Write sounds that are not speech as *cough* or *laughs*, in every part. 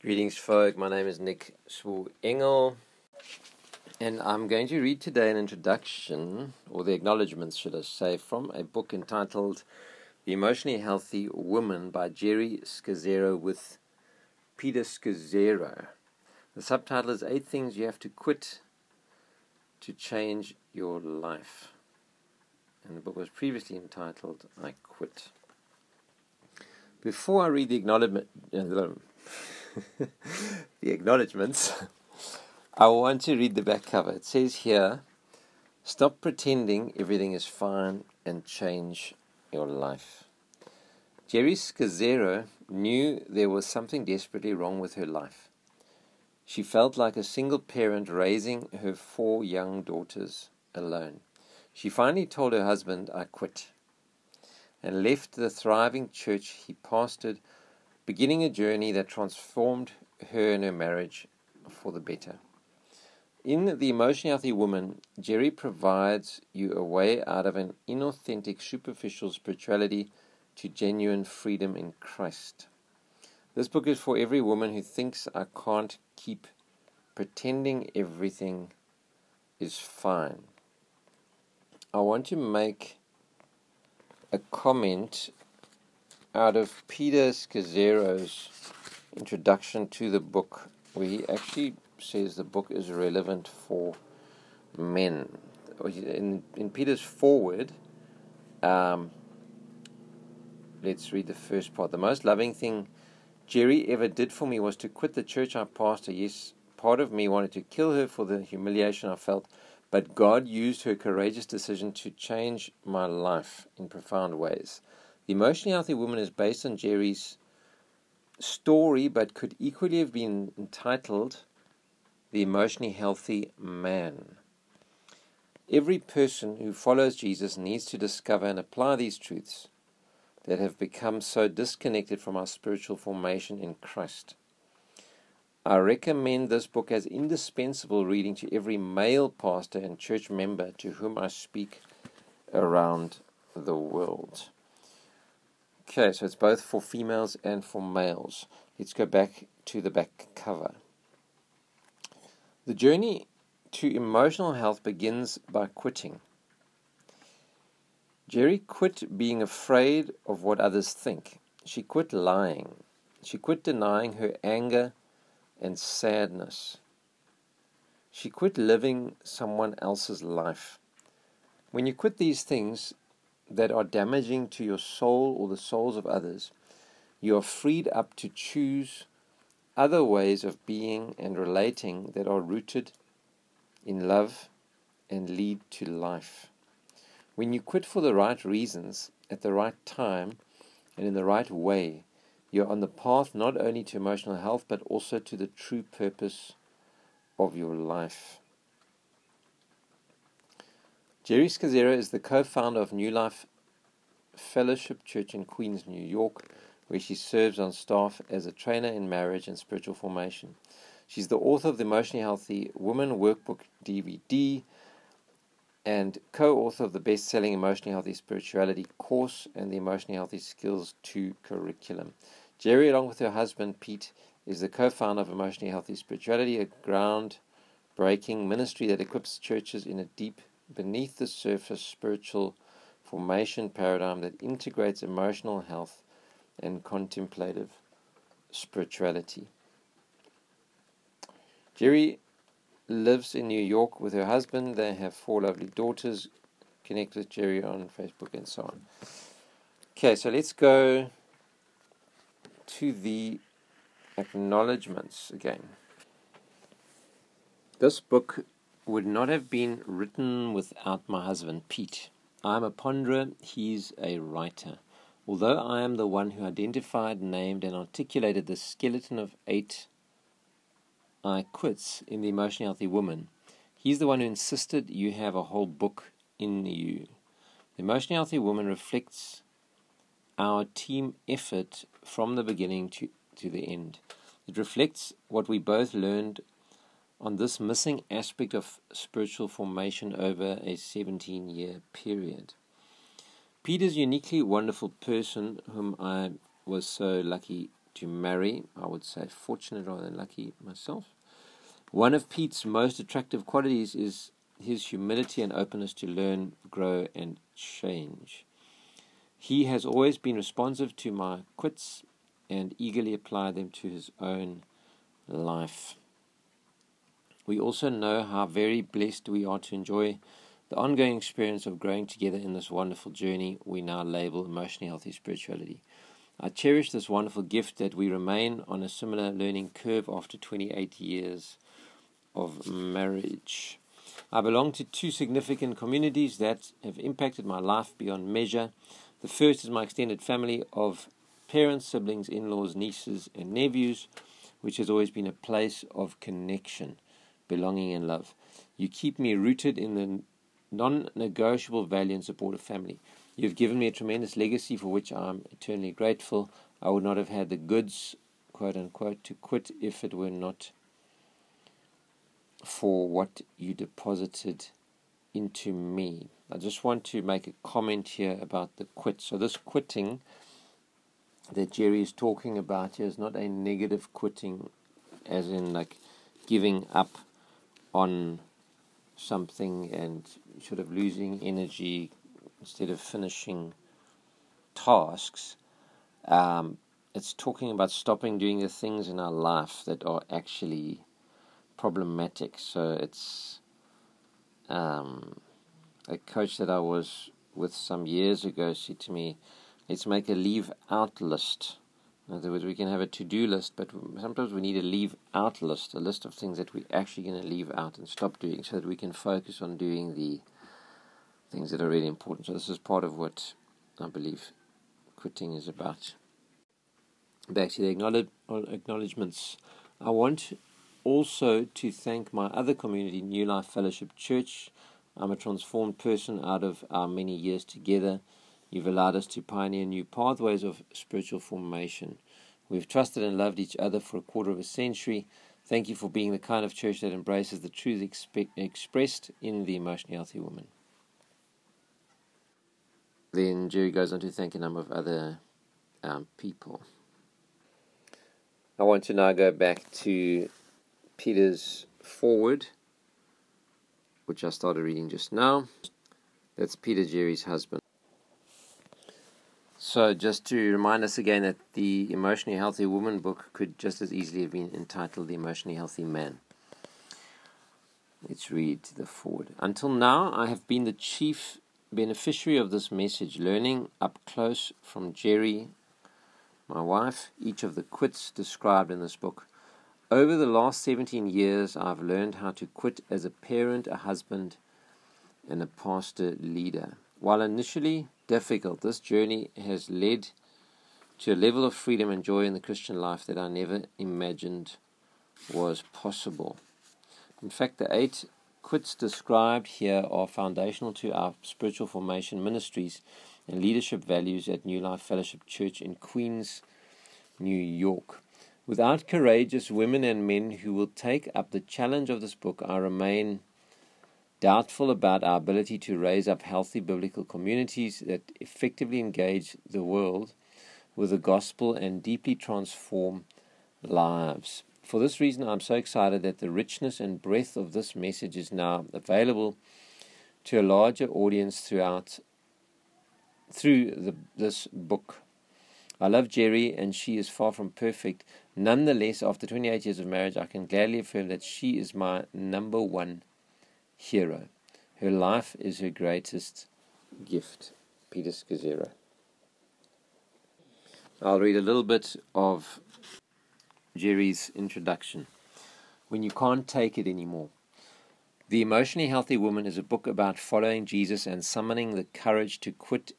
Greetings, folk. My name is Nick Swu Engel, and I'm going to read today an introduction, or the acknowledgements, should I say, from a book entitled The Emotionally Healthy Woman by Geri Scazzero with Peter Scazzero. The subtitle is Eight Things You Have to Quit to Change Your Life. And the book was previously entitled I Quit. Before I read the acknowledgement, uh, *laughs* the acknowledgements, I want to read the back cover. It says here, Stop pretending everything is fine and change your life. Geri Scazzero knew there was something desperately wrong with her life. She felt like a single parent raising her four young daughters alone. She finally told her husband, I quit, and left the thriving church he pastored beginning a journey that transformed her and her marriage for the better. In The Emotionally Healthy Woman, Geri provides you a way out of an inauthentic, superficial spirituality to genuine freedom in Christ. This book is for every woman who thinks I can't keep pretending everything is fine. I want to make a comment out of Peter Scazzero's introduction to the book, where he actually says the book is relevant for men. In, in Peter's foreword, um, let's read the first part. The most loving thing Geri ever did for me was to quit the church I pastored. Yes, part of me wanted to kill her for the humiliation I felt, but God used her courageous decision to change my life in profound ways. The Emotionally Healthy Woman is based on Geri's story, but could equally have been entitled The Emotionally Healthy Man. Every person who follows Jesus needs to discover and apply these truths that have become so disconnected from our spiritual formation in Christ. I recommend this book as indispensable reading to every male pastor and church member to whom I speak around the world. Okay, so it's both for females and for males. Let's go back to the back cover. The journey to emotional health begins by quitting. Geri quit being afraid of what others think. She quit lying. She quit denying her anger and sadness. She quit living someone else's life. When you quit these things, that are damaging to your soul or the souls of others, you are freed up to choose other ways of being and relating that are rooted in love and lead to life. When you quit for the right reasons, at the right time, and in the right way, you're on the path not only to emotional health but also to the true purpose of your life. Geri Scazzero is the co founder of New Life Fellowship Church in Queens, New York, where she serves on staff as a trainer in marriage and spiritual formation. She's the author of the Emotionally Healthy Woman Workbook DVD and co author of the best selling Emotionally Healthy Spirituality course and the Emotionally Healthy Skills 2 curriculum. Geri, along with her husband Pete, is the co founder of Emotionally Healthy Spirituality, a ground breaking ministry that equips churches in a deep beneath the surface spiritual formation paradigm that integrates emotional health and contemplative spirituality. Geri lives in New York with her husband. They have four lovely daughters. Connect with Geri on Facebook and so on. Okay, so let's go to the acknowledgements again. This book would not have been written without my husband, Pete. I am a ponderer, he's a writer. Although I am the one who identified, named, and articulated the skeleton of eight I quits in The Emotionally Healthy Woman, he's the one who insisted you have a whole book in you. The Emotionally Healthy Woman reflects our team effort from the beginning to, to the end. It reflects what we both learned on this missing aspect of spiritual formation over a 17 year period. Peter's uniquely wonderful person, whom I was so lucky to marry. I would say fortunate rather than lucky myself. One of Pete's most attractive qualities is his humility and openness to learn, grow, and change. He has always been responsive to my quits and eagerly applied them to his own life. We also know how very blessed we are to enjoy the ongoing experience of growing together in this wonderful journey we now label emotionally healthy spirituality. I cherish this wonderful gift that we remain on a similar learning curve after 28 years of marriage. I belong to two significant communities that have impacted my life beyond measure. The first is my extended family of parents, siblings, in laws, nieces, and nephews, which has always been a place of connection, belonging, and love. You keep me rooted in the non negotiable value and support of family. You've given me a tremendous legacy for which I'm eternally grateful. I would not have had the goods, quote unquote, to quit if it were not for what you deposited into me. I just want to make a comment here about the quit. So, this quitting that Geri is talking about here is not a negative quitting, as in like giving up on something and sort of losing energy instead of finishing tasks. Um, it's talking about stopping doing the things in our life that are actually problematic. So it's um, a coach that I was with some years ago said to me, let's make a leave out list. In other words, we can have a to do list, but sometimes we need a leave out list, a list of things that we're actually going to leave out and stop doing so that we can focus on doing the things that are really important. So, this is part of what I believe quitting is about. Back to the acknowledge, acknowledgements. I want also to thank my other community, New Life Fellowship Church. I'm a transformed person out of our many years together. You've allowed us to pioneer new pathways of spiritual formation. We've trusted and loved each other for a quarter of a century. Thank you for being the kind of church that embraces the truth expe- expressed in the emotionally healthy woman. Then Geri goes on to thank a number of other um, people. I want to now go back to Peter's forward, which I started reading just now. That's Peter Geri's husband. So, just to remind us again that the Emotionally Healthy Woman book could just as easily have been entitled The Emotionally Healthy Man. Let's read the foreword. Until now, I have been the chief beneficiary of this message, learning up close from Geri, my wife, each of the quits described in this book. Over the last 17 years, I've learned how to quit as a parent, a husband, and a pastor leader. While initially difficult, this journey has led to a level of freedom and joy in the Christian life that I never imagined was possible. In fact, the eight quits described here are foundational to our spiritual formation ministries and leadership values at New Life Fellowship Church in Queens, New York. Without courageous women and men who will take up the challenge of this book, I remain doubtful about our ability to raise up healthy biblical communities that effectively engage the world with the gospel and deeply transform lives. For this reason, I'm so excited that the richness and breadth of this message is now available to a larger audience throughout through the, this book. I love Geri, and she is far from perfect. Nonetheless, after 28 years of marriage, I can gladly affirm that she is my number one hero. Her life is her greatest gift. Peter Scazzero. I'll read a little bit of Geri's introduction. When you can't take it anymore. The Emotionally Healthy Woman is a book about following Jesus and summoning the courage to quit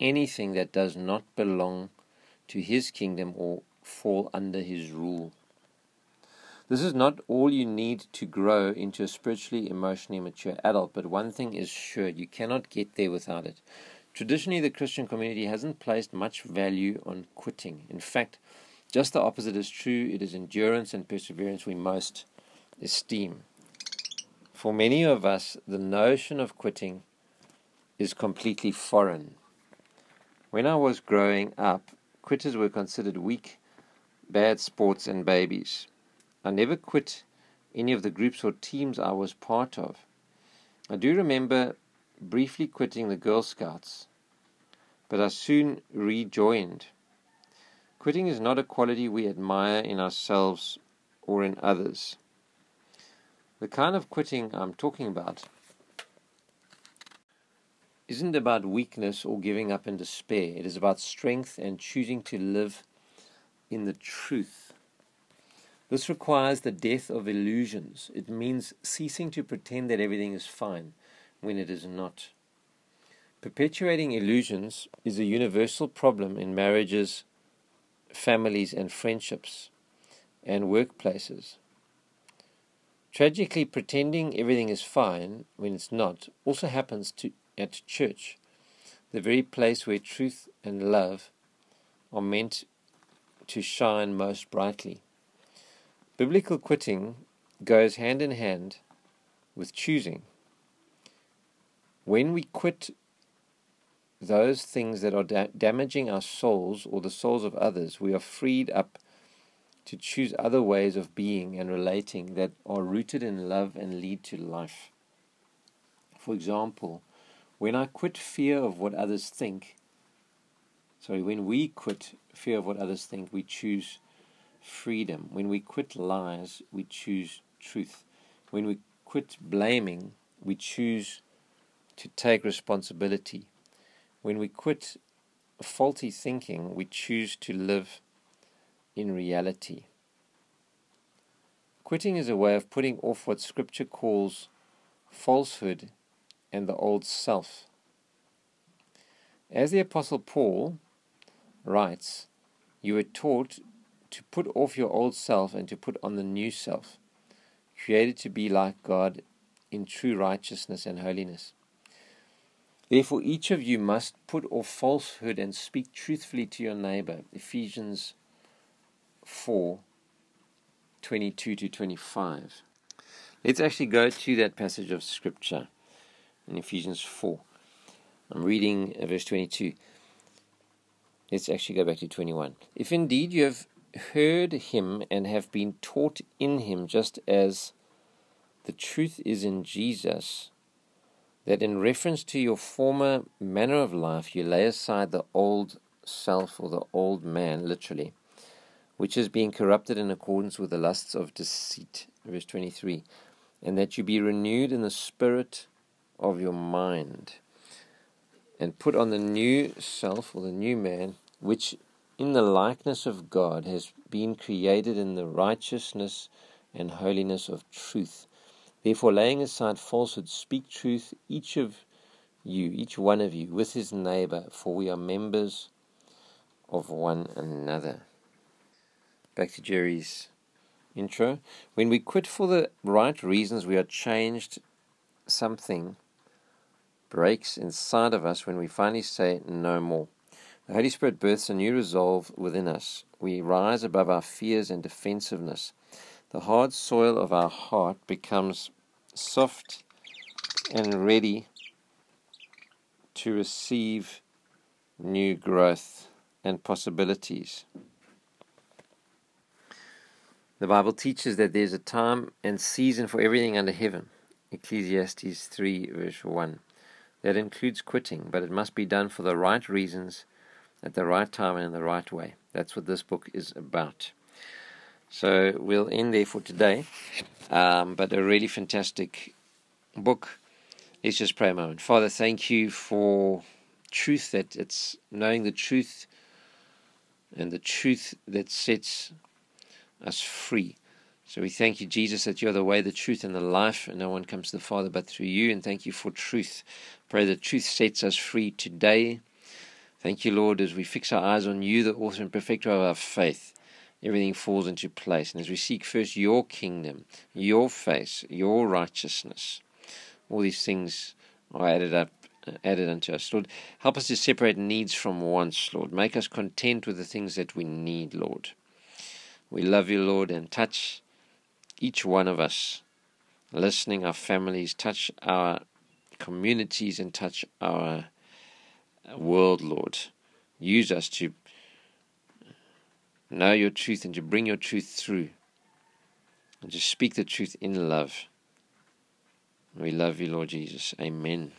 anything that does not belong to his kingdom or fall under his rule. This is not all you need to grow into a spiritually, emotionally mature adult, but one thing is sure you cannot get there without it. Traditionally, the Christian community hasn't placed much value on quitting. In fact, just the opposite is true. It is endurance and perseverance we most esteem. For many of us, the notion of quitting is completely foreign. When I was growing up, quitters were considered weak bad sports, and babies. I never quit any of the groups or teams I was part of. I do remember briefly quitting the Girl Scouts, but I soon rejoined. Quitting is not a quality we admire in ourselves or in others. The kind of quitting I'm talking about isn't about weakness or giving up in despair. It is about strength and choosing to live in the truth. This requires the death of illusions. It means ceasing to pretend that everything is fine when it is not. Perpetuating illusions is a universal problem in marriages, families, and friendships, and workplaces. Tragically, pretending everything is fine when it's not also happens to, at church, the very place where truth and love are meant to shine most brightly. Biblical quitting goes hand in hand with choosing. When we quit those things that are da- damaging our souls or the souls of others, we are freed up to choose other ways of being and relating that are rooted in love and lead to life. For example, when I quit fear of what others think, sorry, when we quit fear of what others think, we choose freedom. When we quit lies, we choose truth. When we quit blaming, we choose to take responsibility. When we quit faulty thinking, we choose to live in reality. Quitting is a way of putting off what Scripture calls falsehood and the old self. As the Apostle Paul writes, You were taught to put off your old self and to put on the new self, created to be like God in true righteousness and holiness. Therefore, each of you must put off falsehood and speak truthfully to your neighbor. Ephesians 4 22 to 25. Let's actually go to that passage of Scripture in Ephesians 4. I'm reading uh, verse 22. Let's actually go back to 21. If indeed you have heard him and have been taught in him, just as the truth is in Jesus, that in reference to your former manner of life, you lay aside the old self or the old man, literally, which is being corrupted in accordance with the lusts of deceit. Verse 23. And that you be renewed in the spirit of your mind, and put on the new self or the new man, which in the likeness of God has been created in the righteousness and holiness of truth. Therefore, laying aside falsehood, speak truth, each of you, each one of you, with his neighbor, for we are members of one another. Back to Geri's intro. When we quit for the right reasons, we are changed. Something breaks inside of us when we finally say no more. The Holy Spirit births a new resolve within us. We rise above our fears and defensiveness the hard soil of our heart becomes soft and ready to receive new growth and possibilities. The Bible teaches that there's a time and season for everything under heaven. Ecclesiastes 3, verse 1. That includes quitting, but it must be done for the right reasons, at the right time, and in the right way. That's what this book is about. So we'll end there for today. Um, but a really fantastic book. Let's just pray a moment. Father, thank you for truth that it's knowing the truth and the truth that sets us free. So we thank you, Jesus, that you're the way, the truth, and the life, and no one comes to the Father but through you. And thank you for truth. Pray that truth sets us free today. Thank you, Lord, as we fix our eyes on you, the author and perfecter of our faith everything falls into place. And as we seek first your kingdom, your face, your righteousness, all these things are added up, added unto us. Lord, help us to separate needs from wants, Lord. Make us content with the things that we need, Lord. We love you, Lord, and touch each one of us, listening, our families, touch our communities, and touch our world, Lord. Use us to know your truth and to bring your truth through. And to speak the truth in love. We love you, Lord Jesus. Amen.